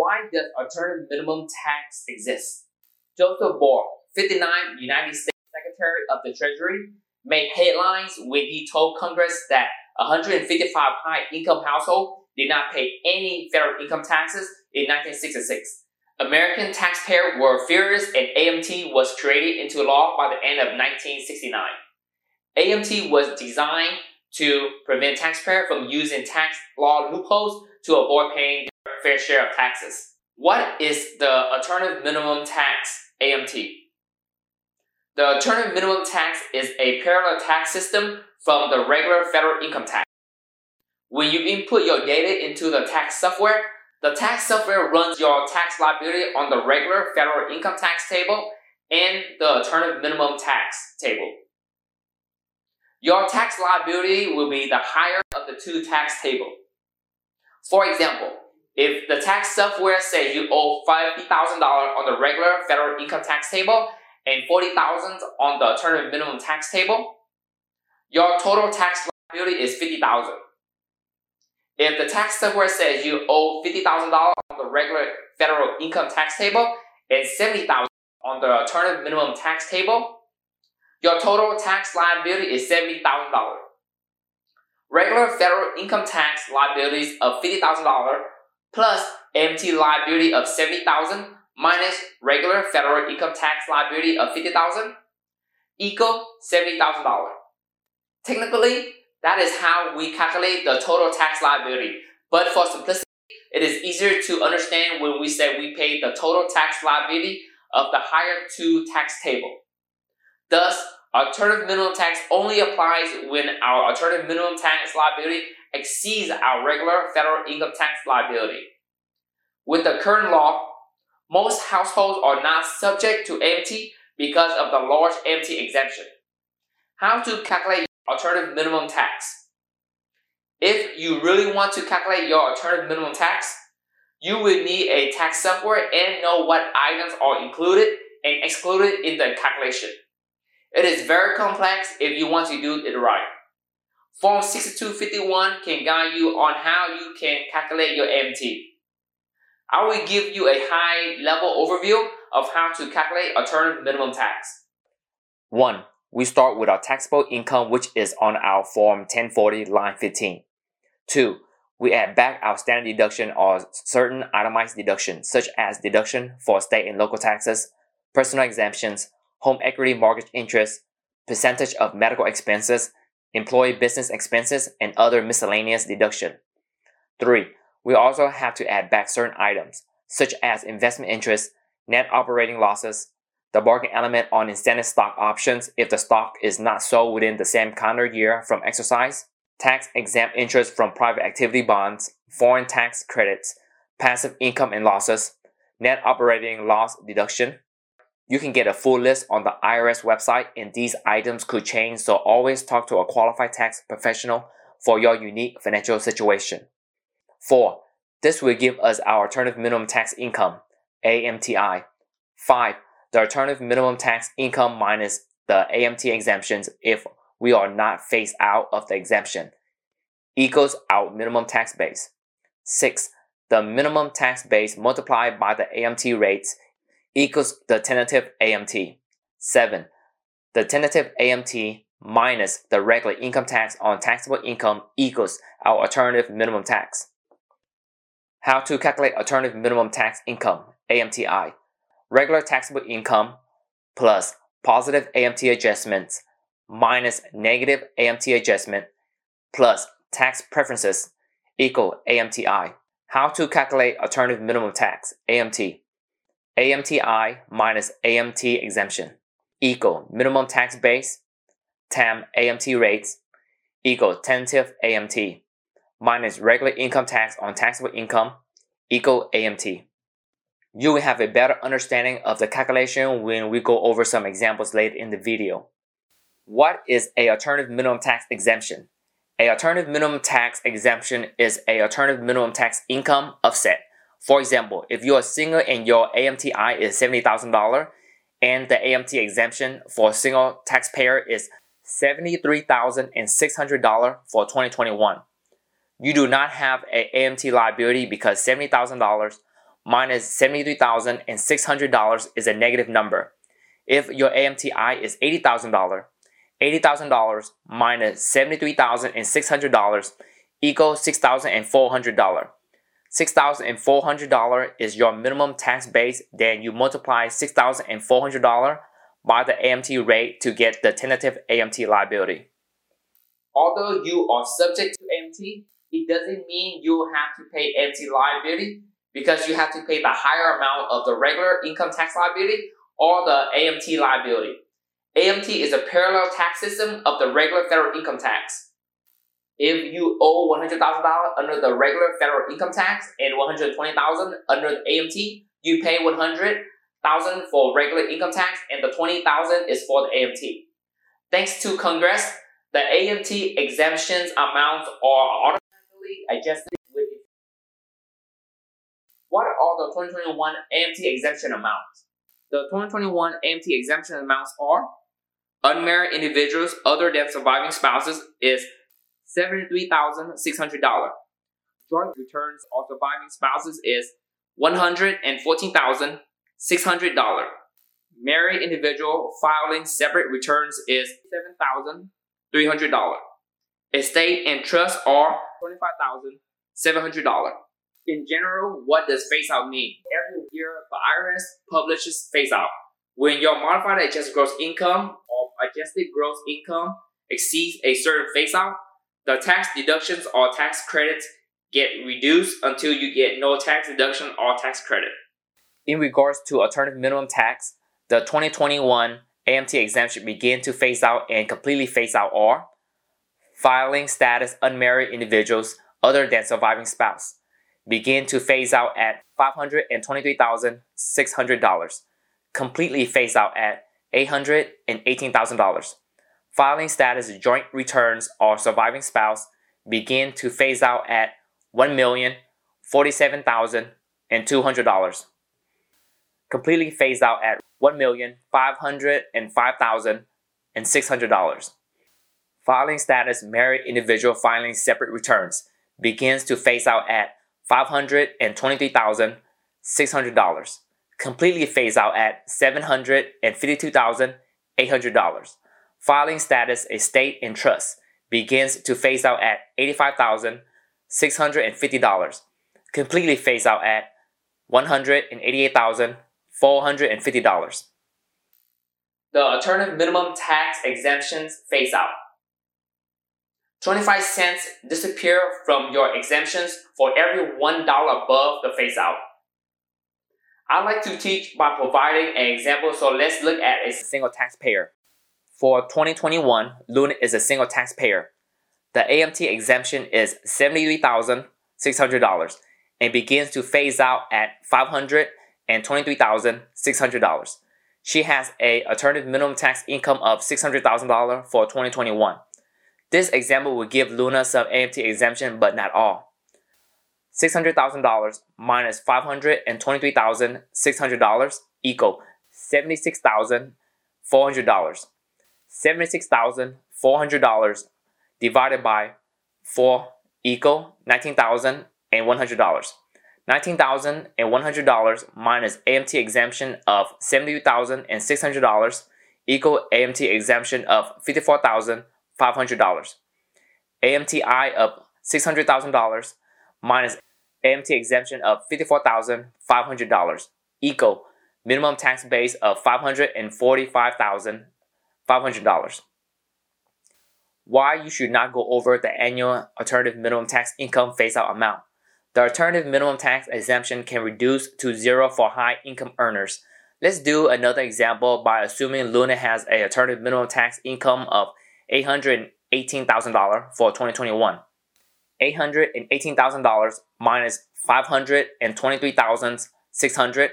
why does alternative minimum tax exist? Joseph Barr, 59 United States Secretary of the Treasury, made headlines when he told Congress that 155 high income households did not pay any federal income taxes in 1966. American taxpayers were furious and AMT was created into law by the end of 1969. AMT was designed to prevent taxpayers from using tax law loopholes to avoid paying fair share of taxes. What is the alternative minimum tax AMT? The alternative minimum tax is a parallel tax system from the regular federal income tax. When you input your data into the tax software, the tax software runs your tax liability on the regular federal income tax table and the alternative minimum tax table. Your tax liability will be the higher of the two tax tables. For example, if the tax software says you owe $50,000 on the regular federal income tax table and $40,000 on the alternative minimum tax table, your total tax liability is $50,000. If the tax software says you owe $50,000 on the regular federal income tax table and $70,000 on the alternative minimum tax table, your total tax liability is $70,000. Regular federal income tax liabilities of $50,000 plus AMT liability of 70000 minus regular federal income tax liability of 50000 equal $70,000. Technically, that is how we calculate the total tax liability. But for simplicity, it is easier to understand when we say we pay the total tax liability of the higher two tax table. Thus, alternative minimum tax only applies when our alternative minimum tax liability exceeds our regular federal income tax liability. With the current law, most households are not subject to AMT because of the large AMT exemption. How to calculate alternative minimum tax? If you really want to calculate your alternative minimum tax, you will need a tax software and know what items are included and excluded in the calculation. It is very complex if you want to do it right. Form 6251 can guide you on how you can calculate your AMT. I will give you a high level overview of how to calculate alternative minimum tax. 1. We start with our taxable income which is on our form 1040 line 15. 2. We add back our standard deduction or certain itemized deductions such as deduction for state and local taxes, personal exemptions, home equity mortgage interest, percentage of medical expenses, employee business expenses, and other miscellaneous deduction. 3. We also have to add back certain items, such as investment interest, net operating losses, the bargain element on incentive stock options if the stock is not sold within the same calendar year from exercise, tax exempt interest from private activity bonds, foreign tax credits, passive income and losses, net operating loss deduction, you can get a full list on the IRS website and these items could change, so always talk to a qualified tax professional for your unique financial situation. 4. This will give us our alternative minimum tax income, AMTI. 5. The alternative minimum tax income minus the AMT exemptions if we are not phased out of the exemption equals our minimum tax base. 6. The minimum tax base multiplied by the AMT rates equals the tentative AMT. 7. The tentative AMT minus the regular income tax on taxable income equals our alternative minimum tax. How to calculate alternative minimum tax income, AMTI. Regular taxable income plus positive AMT adjustments minus negative AMT adjustment plus tax preferences equal AMTI. How to calculate alternative minimum tax, AMT. AMTI minus AMT exemption equal minimum tax base, TAM AMT rates equal tentative AMT minus regular income tax on taxable income equal AMT. You will have a better understanding of the calculation when we go over some examples later in the video. What is a alternative minimum tax exemption? A alternative minimum tax exemption is a alternative minimum tax income offset for example, if you're a single and your AMTI is $70,000 and the AMT exemption for a single taxpayer is $73,600 for 2021, you do not have an AMT liability because $70,000 minus $73,600 is a negative number. If your AMTI is $80,000, $80,000 minus $73,600 equals $6,400. $6,400 is your minimum tax base, then you multiply $6,400 by the AMT rate to get the tentative AMT liability. Although you are subject to AMT, it doesn't mean you have to pay AMT liability because you have to pay the higher amount of the regular income tax liability or the AMT liability. AMT is a parallel tax system of the regular federal income tax. If you owe $100,000 under the regular federal income tax and $120,000 under the AMT, you pay 100,000 for regular income tax and the 20,000 is for the AMT. Thanks to Congress, the AMT exemptions amounts are automatically adjusted with What are the 2021 AMT exemption amounts? The 2021 AMT exemption amounts are unmarried individuals other than surviving spouses is $73,600. Joint returns of surviving spouses is $114,600. Married individual filing separate returns is $7,300. Estate and trust are $25,700. In general, what does phase out mean? Every year, the IRS publishes phase out. When your modified adjusted gross income or adjusted gross income exceeds a certain phase out, the tax deductions or tax credits get reduced until you get no tax deduction or tax credit. In regards to alternative minimum tax, the 2021 AMT exemption begin to phase out and completely phase out are filing status unmarried individuals other than surviving spouse begin to phase out at $523,600, completely phase out at $818,000. Filing status joint returns or surviving spouse begin to phase out at $1,047,200. Completely phased out at $1,505,600. Filing status married individual filing separate returns begins to phase out at $523,600 completely phase out at $752,800. Filing status estate and trust begins to phase out at $85,650. Completely phase out at $188,450. The alternative minimum tax exemptions phase out. 25 cents disappear from your exemptions for every $1 above the phase out. I like to teach by providing an example, so let's look at a single taxpayer. For 2021, Luna is a single taxpayer. The AMT exemption is $73,600 and begins to phase out at $523,600. She has a alternative minimum tax income of $600,000 for 2021. This example will give Luna some AMT exemption, but not all. $600,000 minus $523,600 equals $76,400. $76,400 divided by 4 equal $19,100. $19,100 minus AMT exemption of $72,600 equal AMT exemption of $54,500. AMTI of $600,000 minus AMT exemption of $54,500 equal minimum tax base of $545,500. Why you should not go over the annual alternative minimum tax income phase out amount. The alternative minimum tax exemption can reduce to zero for high income earners. Let's do another example by assuming Luna has a alternative minimum tax income of $818,000 for 2021. $818,000 minus 523,600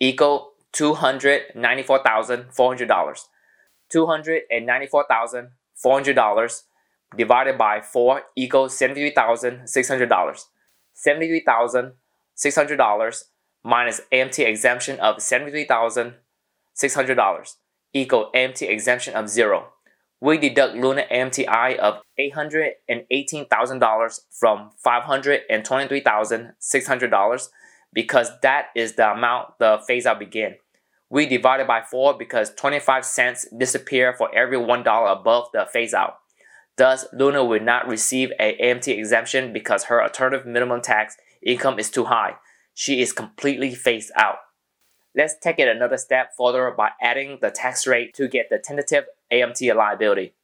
equal $294,400. $294,400 divided by 4 equals $73,600. $73,600 minus AMT exemption of $73,600 equal AMT exemption of 0 we deduct Luna MTI of $818,000 from $523,600 because that is the amount the phase out begin. We divided by 4 because 25 cents disappear for every $1 above the phase out. Thus, Luna will not receive a AMT exemption because her alternative minimum tax income is too high. She is completely phased out. Let's take it another step further by adding the tax rate to get the tentative AMT liability.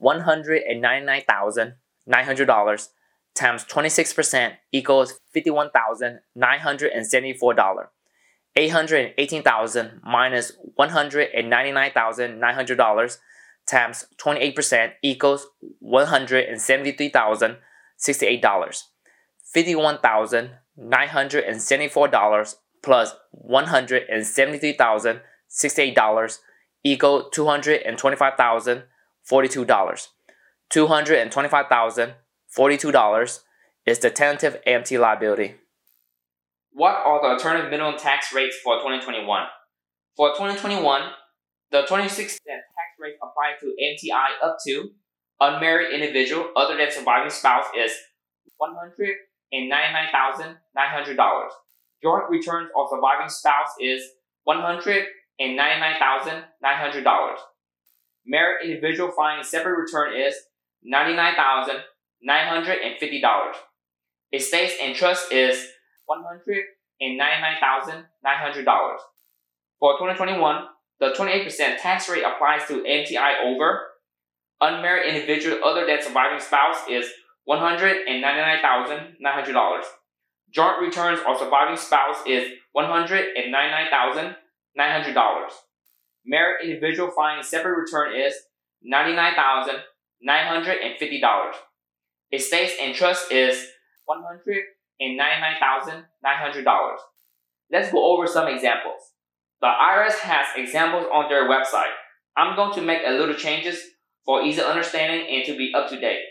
$199,900 times 26% equals $51,974. 818,000 minus $199,900 times 28% equals $173,068. $51,974 plus $173,068 equal $225,042. $225,042 is the tentative AMT liability. What are the alternative minimum tax rates for 2021? For 2021, the 26 tax rate applied to MTI up to unmarried individual other than surviving spouse is $199,900. Joint returns of surviving spouse is $199,900. Married individual filing separate return is $99,950. Estates and trust is $199,900. For 2021, the 28% tax rate applies to MTI over unmarried individual other than surviving spouse is $199,900. Joint returns of surviving spouse is $199,900. Married individual filing separate return is $99,950. Estates and trust is $199,900. Let's go over some examples. The IRS has examples on their website. I'm going to make a little changes for easy understanding and to be up to date.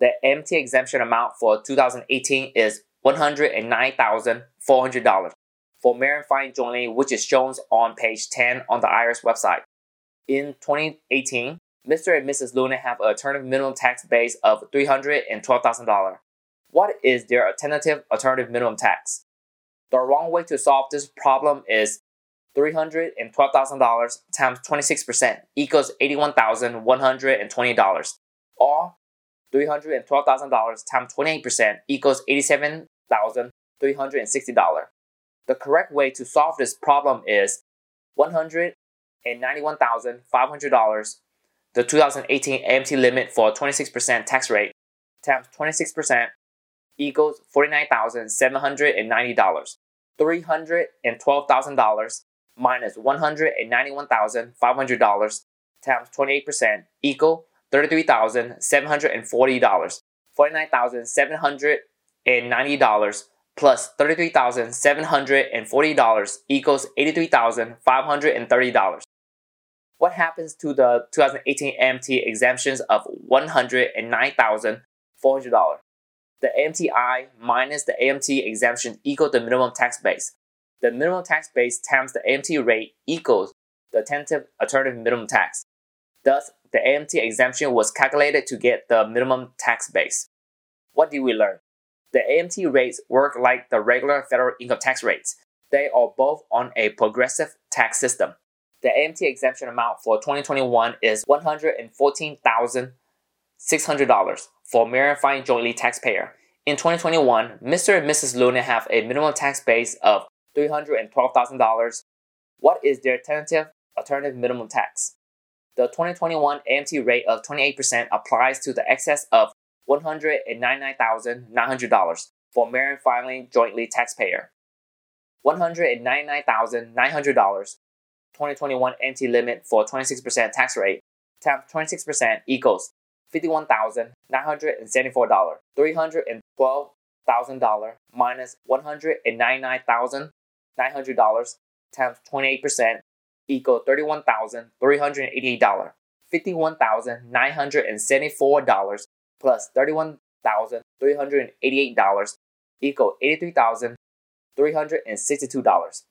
The MT exemption amount for 2018 is $109,400 for married filing jointly, which is shown on page 10 on the IRS website. In 2018, Mr. and Mrs. Luna have an alternative minimum tax base of $312,000. What is their alternative alternative minimum tax? The wrong way to solve this problem is $312,000 times 26% equals $81,120. Or $312,000 times 28% equals $87,360. The correct way to solve this problem is $191,500, the 2018 AMT limit for 26% tax rate, times 26% equals $49,790. $312,000 minus $191,500 times 28% equal $33,740. $49,790 plus $33,740 equals $83,530. What happens to the 2018 AMT exemptions of $109,400? The AMTI minus the AMT exemption equal the minimum tax base. The minimum tax base times the AMT rate equals the tentative alternative minimum tax. Thus, the AMT exemption was calculated to get the minimum tax base. What did we learn? The AMT rates work like the regular federal income tax rates. They are both on a progressive tax system. The AMT exemption amount for 2021 is $114,600 for married filing jointly taxpayer. In 2021, Mr. and Mrs. Luna have a minimum tax base of $312,000. What is their tentative alternative minimum tax? The 2021 AMT rate of 28% applies to the excess of $199,900 for married filing jointly taxpayer. $199,900 2021 AMT limit for 26% tax rate times 26% equals $51,974. $312,000 minus $199,000 $900 times 28% equal $31,388. $51,974 plus $31,388 equal $83,362.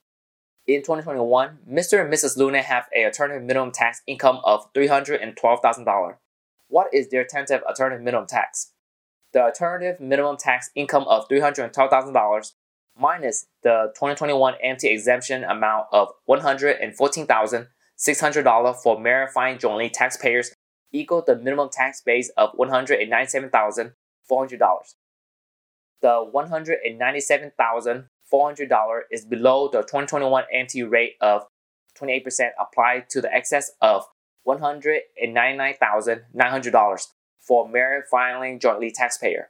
In 2021, Mr. and Mrs. Luna have a alternative minimum tax income of $312,000. What is their tentative alternative minimum tax? The alternative minimum tax income of $312,000 minus the 2021 AMT exemption amount of $114,600 for verifying jointly taxpayers equal the minimum tax base of $197,400. The $197,400 is below the 2021 AMT rate of 28% applied to the excess of $199,900 for married filing jointly taxpayer.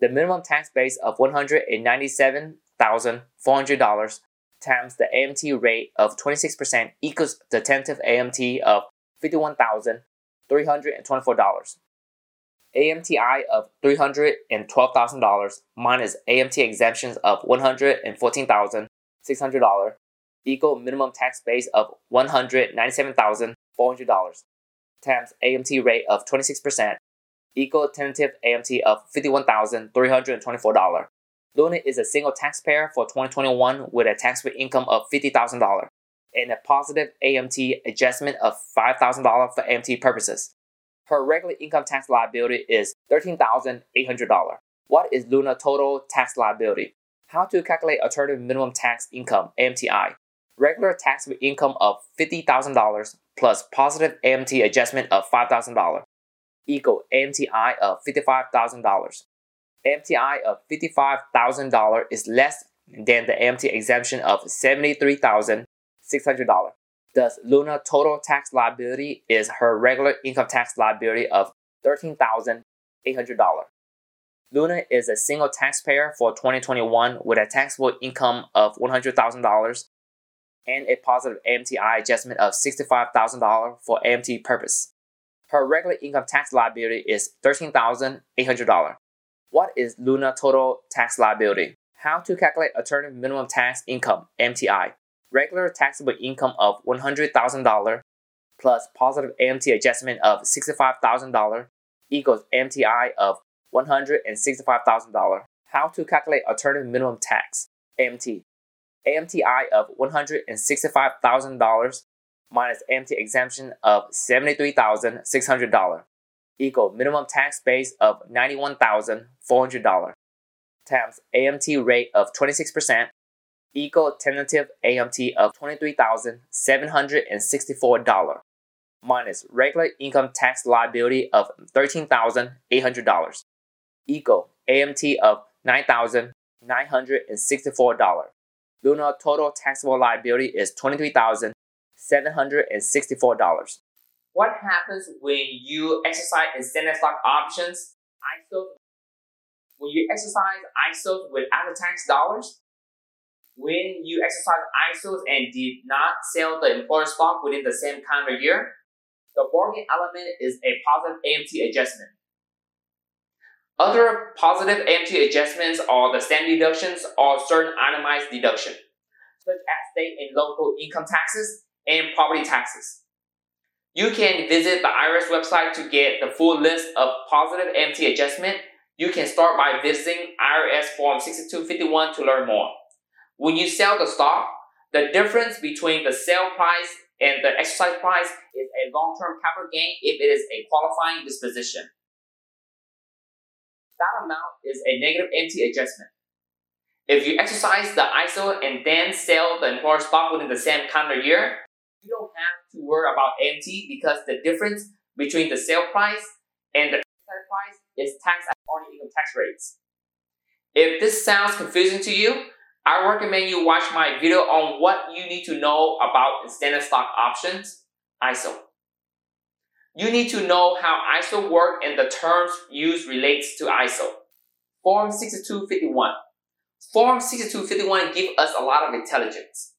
The minimum tax base of $197,400 times the AMT rate of 26% equals the tentative AMT of $51,324. AMTI of $312,000 minus AMT exemptions of $114,600 equal minimum tax base of $197,400 times AMT rate of 26% equal tentative AMT of $51,324. Luna is a single taxpayer for 2021 with a taxable income of $50,000 and a positive AMT adjustment of $5,000 for AMT purposes. Her regular income tax liability is $13,800. What is Luna total tax liability? How to calculate alternative minimum tax income AMTI? Regular taxable income of $50,000 plus positive AMT adjustment of $5,000 equal AMTI of $55,000. AMTI of $55,000 is less than the AMT exemption of $73,600. Thus, Luna total tax liability is her regular income tax liability of $13,800. Luna is a single taxpayer for 2021 with a taxable income of $100,000 and a positive AMTI adjustment of $65,000 for AMT purpose. Her regular income tax liability is $13,800. What is Luna total tax liability? How to calculate alternative minimum tax income (MTI)? Regular taxable income of $100,000 plus positive AMT adjustment of $65,000 equals MTI of $165,000. How to calculate alternative minimum tax (AMT)? AMTI of $165,000 minus AMT exemption of $73,600 equal minimum tax base of $91,400 times AMT rate of 26% equal tentative AMT of $23,764 minus regular income tax liability of $13,800 equal AMT of $9,964. Luna total taxable liability is $23,764. What happens when you exercise incentive stock options, ISOs? When you exercise ISOs with after tax dollars, when you exercise ISOs and did not sell the employer stock within the same calendar year, the bargain element is a positive AMT adjustment. Other positive AMT adjustments are the standard deductions or certain itemized deduction, such as state and local income taxes and property taxes. You can visit the IRS website to get the full list of positive AMT adjustment. You can start by visiting IRS Form 6251 to learn more. When you sell the stock, the difference between the sale price and the exercise price is a long-term capital gain if it is a qualifying disposition. That amount is a negative AMT adjustment. If you exercise the ISO and then sell the employer stock within the same calendar year, you don't have to worry about AMT because the difference between the sale price and the sale price is taxed at ordinary income tax rates. If this sounds confusing to you, I recommend you watch my video on what you need to know about incentive stock options, ISO. You need to know how ISO work and the terms used relates to ISO. Form 6251. Form 6251 gives us a lot of intelligence.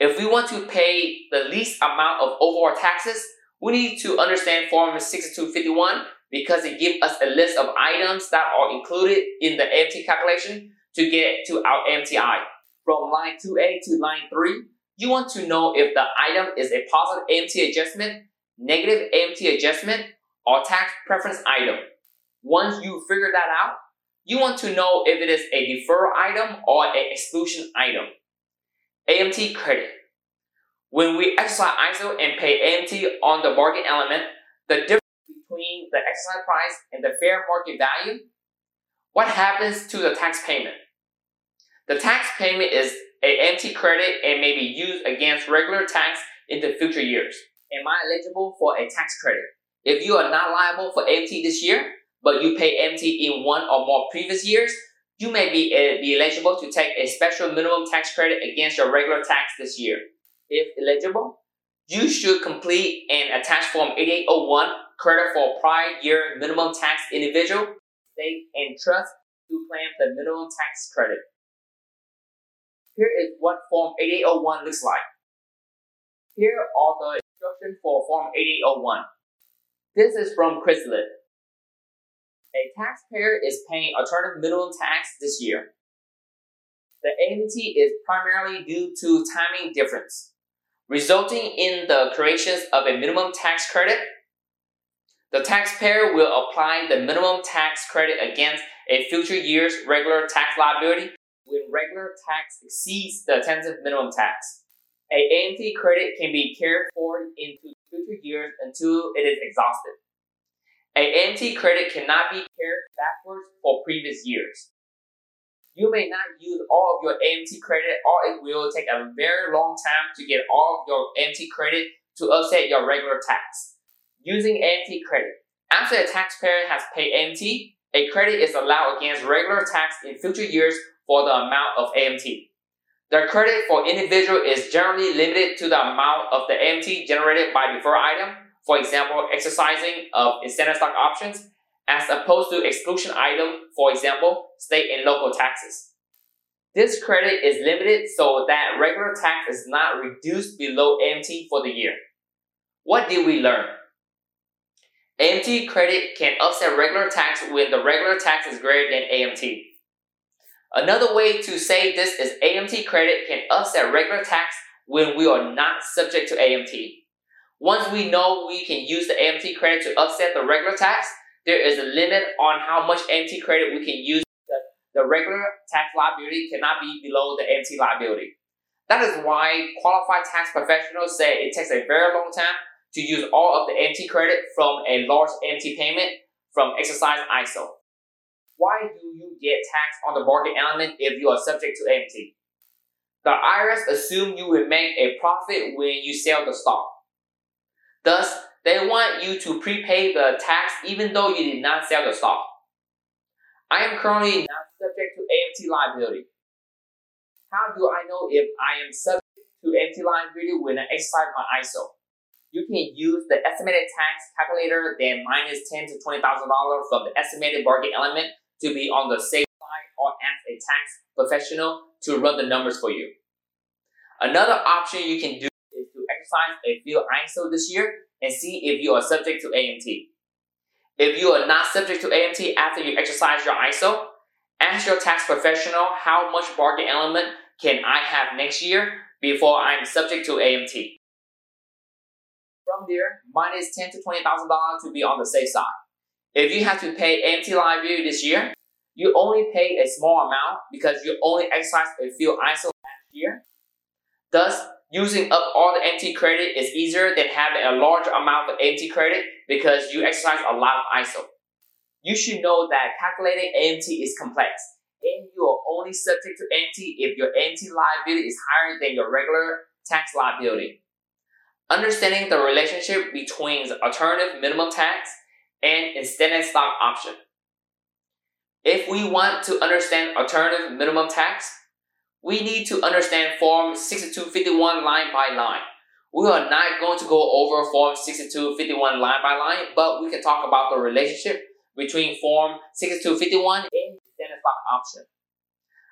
If we want to pay the least amount of overall taxes, we need to understand Form 6251 because it gives us a list of items that are included in the AMT calculation to get to our AMTI. From line 2A to line 3, you want to know if the item is a positive AMT adjustment, negative AMT adjustment, or tax preference item. Once you figure that out, you want to know if it is a deferral item or an exclusion item. AMT credit. When we exercise ISO and pay AMT on the bargain element, the difference between the exercise price and the fair market value, what happens to the tax payment? The tax payment is a AMT credit and may be used against regular tax in the future years. Am I eligible for a tax credit? If you are not liable for AMT this year, but you pay AMT in one or more previous years, you may be, uh, be eligible to take a special minimum tax credit against your regular tax this year. If eligible, you should complete and attach Form 8801 credit for prior year minimum tax individual, state, and trust to claim the minimum tax credit. Here is what Form 8801 looks like. Here are the instructions for Form 8801. This is from Quizlet. A taxpayer is paying alternative minimum tax this year. The AMT is primarily due to timing difference, resulting in the creation of a minimum tax credit. The taxpayer will apply the minimum tax credit against a future year's regular tax liability when regular tax exceeds the tentative minimum tax. A AMT credit can be carried forward into future years until it is exhausted. A AMT credit cannot be carried backwards for previous years. You may not use all of your AMT credit or it will take a very long time to get all of your AMT credit to offset your regular tax. Using AMT credit. After a taxpayer has paid AMT, a credit is allowed against regular tax in future years for the amount of AMT. The credit for individual is generally limited to the amount of the AMT generated by deferred item for example, exercising of incentive stock options, as opposed to exclusion item, for example, state and local taxes. This credit is limited so that regular tax is not reduced below AMT for the year. What did we learn? AMT credit can offset regular tax when the regular tax is greater than AMT. Another way to say this is AMT credit can offset regular tax when we are not subject to AMT. Once we know we can use the AMT credit to offset the regular tax, there is a limit on how much AMT credit we can use. The regular tax liability cannot be below the AMT liability. That is why qualified tax professionals say it takes a very long time to use all of the AMT credit from a large AMT payment from exercise ISO. Why do you get taxed on the bargain element if you are subject to AMT? The IRS assume you will make a profit when you sell the stock. Thus, they want you to prepay the tax even though you did not sell the stock. I am currently not subject to AMT liability. How do I know if I am subject to AMT liability when I exercise my ISO? You can use the estimated tax calculator, then minus ten to twenty thousand dollars from the estimated bargain element to be on the safe side, or ask a tax professional to run the numbers for you. Another option you can do is to exercise a few ISO this year and see if you are subject to AMT. If you are not subject to AMT after you exercise your ISO, ask your tax professional how much bargain element can I have next year before I'm subject to AMT. From there, minus ten to twenty thousand dollars to be on the safe side. If you have to pay AMT liability this year, you only pay a small amount because you only exercise a few ISO last year. Thus, using up all the AMT credit is easier than having a large amount of AMT credit because you exercise a lot of ISO. You should know that calculating AMT is complex and you are only subject to AMT if your AMT liability is higher than your regular tax liability. Understanding the relationship between alternative minimum tax and incentive stock option. If we want to understand alternative minimum tax, we need to understand Form 6251 line by line. We are not going to go over Form 6251 line by line, but we can talk about the relationship between Form 6251 and standard stock option.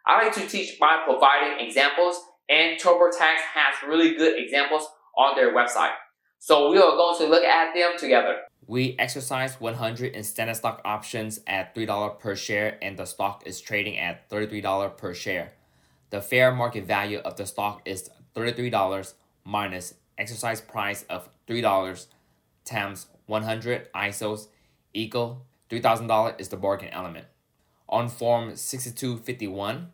I like to teach by providing examples, and TurboTax has really good examples on their website. So we are going to look at them together. We exercise 100 incentive stock options at $3 per share, and the stock is trading at $33 per share. The fair market value of the stock is $33 minus exercise price of $3 times 100 ISOs equal $3,000 is the bargain element. On Form 6251,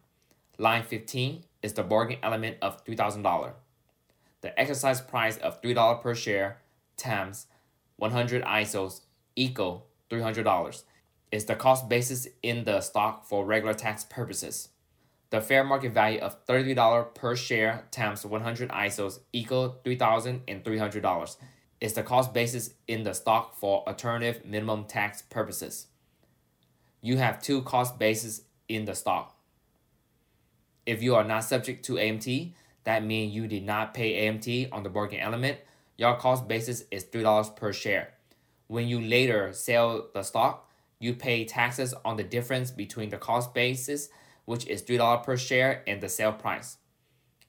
line 15 is the bargain element of $3,000. The exercise price of $3 per share times 100 ISOs equal $300 is the cost basis in the stock for regular tax purposes. The fair market value of $33 per share times 100 ISOs equal $3,300 is the cost basis in the stock for alternative minimum tax purposes. You have two cost bases in the stock. If you are not subject to AMT, that means you did not pay AMT on the bargain element, your cost basis is $3 per share. When you later sell the stock, you pay taxes on the difference between the cost basis, which is $3 per share, and the sale price.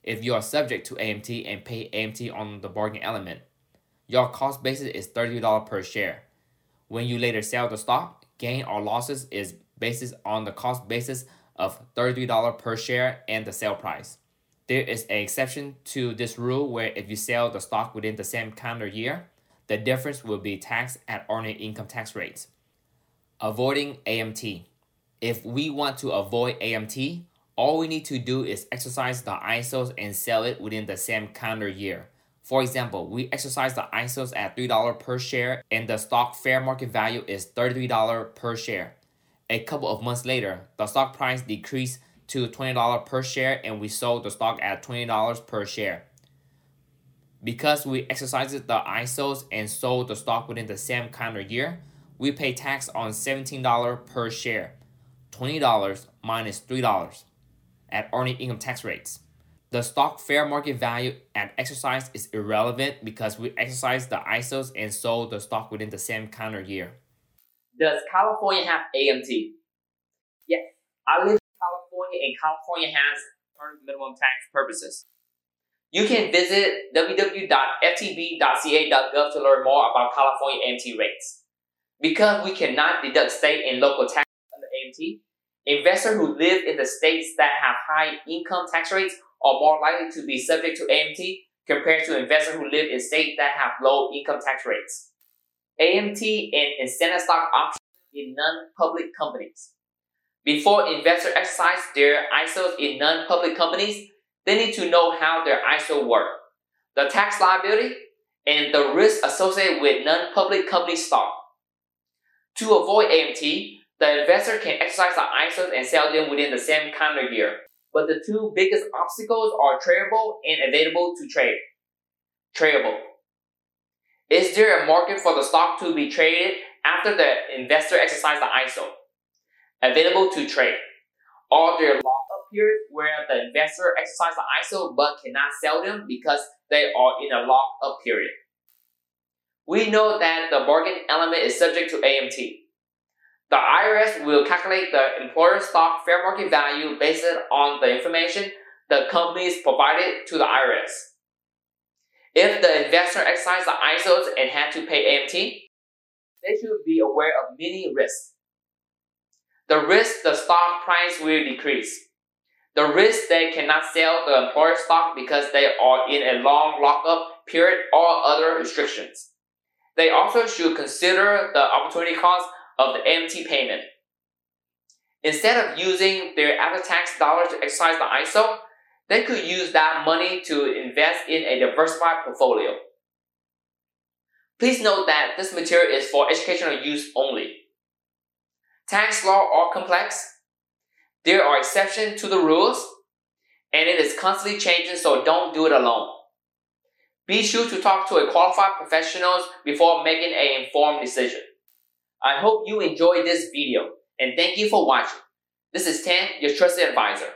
If you are subject to AMT and pay AMT on the bargain element, your cost basis is $30 per share. When you later sell the stock, gain or losses is based on the cost basis of $33 per share and the sale price. There is an exception to this rule where if you sell the stock within the same calendar year, the difference will be taxed at ordinary income tax rates. Avoiding AMT. If we want to avoid AMT, all we need to do is exercise the ISOs and sell it within the same calendar year. For example, we exercise the ISOs at $3 per share and the stock fair market value is $33 per share. A couple of months later, the stock price decreased to $20 per share and we sold the stock at $20 per share. Because we exercised the ISOs and sold the stock within the same calendar year, we pay tax on $17 per share, $20 minus $3 at earning income tax rates. The stock fair market value at exercise is irrelevant because we exercised the ISOs and sold the stock within the same calendar year. Does California have AMT? Yes, I live and California has earned minimum tax purposes. You can visit www.ftb.ca.gov to learn more about California AMT rates. Because we cannot deduct state and local taxes under AMT, investors who live in the states that have high income tax rates are more likely to be subject to AMT compared to investors who live in states that have low income tax rates. AMT and incentive stock options in non-public companies. Before investors exercise their ISOs in non-public companies, they need to know how their ISO work, the tax liability, and the risk associated with non-public company stock. To avoid AMT, the investor can exercise the ISOs and sell them within the same calendar year but the two biggest obstacles are tradable and available to trade. Tradable. Is there a market for the stock to be traded after the investor exercises the ISO? Available to trade. Are there lockup periods where the investor exercises the ISO but cannot sell them because they are in a lockup period? We know that the bargain element is subject to AMT. The IRS will calculate the employer stock fair market value based on the information the companies provided to the IRS. If the investor exercised the ISOs and had to pay AMT, they should be aware of many risks. The risk the stock price will decrease. The risk they cannot sell the employer stock because they are in a long lockup period or other restrictions. They also should consider the opportunity cost of the MT payment. Instead of using their after-tax dollars to exercise the ISO, they could use that money to invest in a diversified portfolio. Please note that this material is for educational use only. Tax law are complex. There are exceptions to the rules, and it is constantly changing, so don't do it alone. Be sure to talk to a qualified professional before making an informed decision. I hope you enjoyed this video and thank you for watching. This is Tan, your trusted advisor.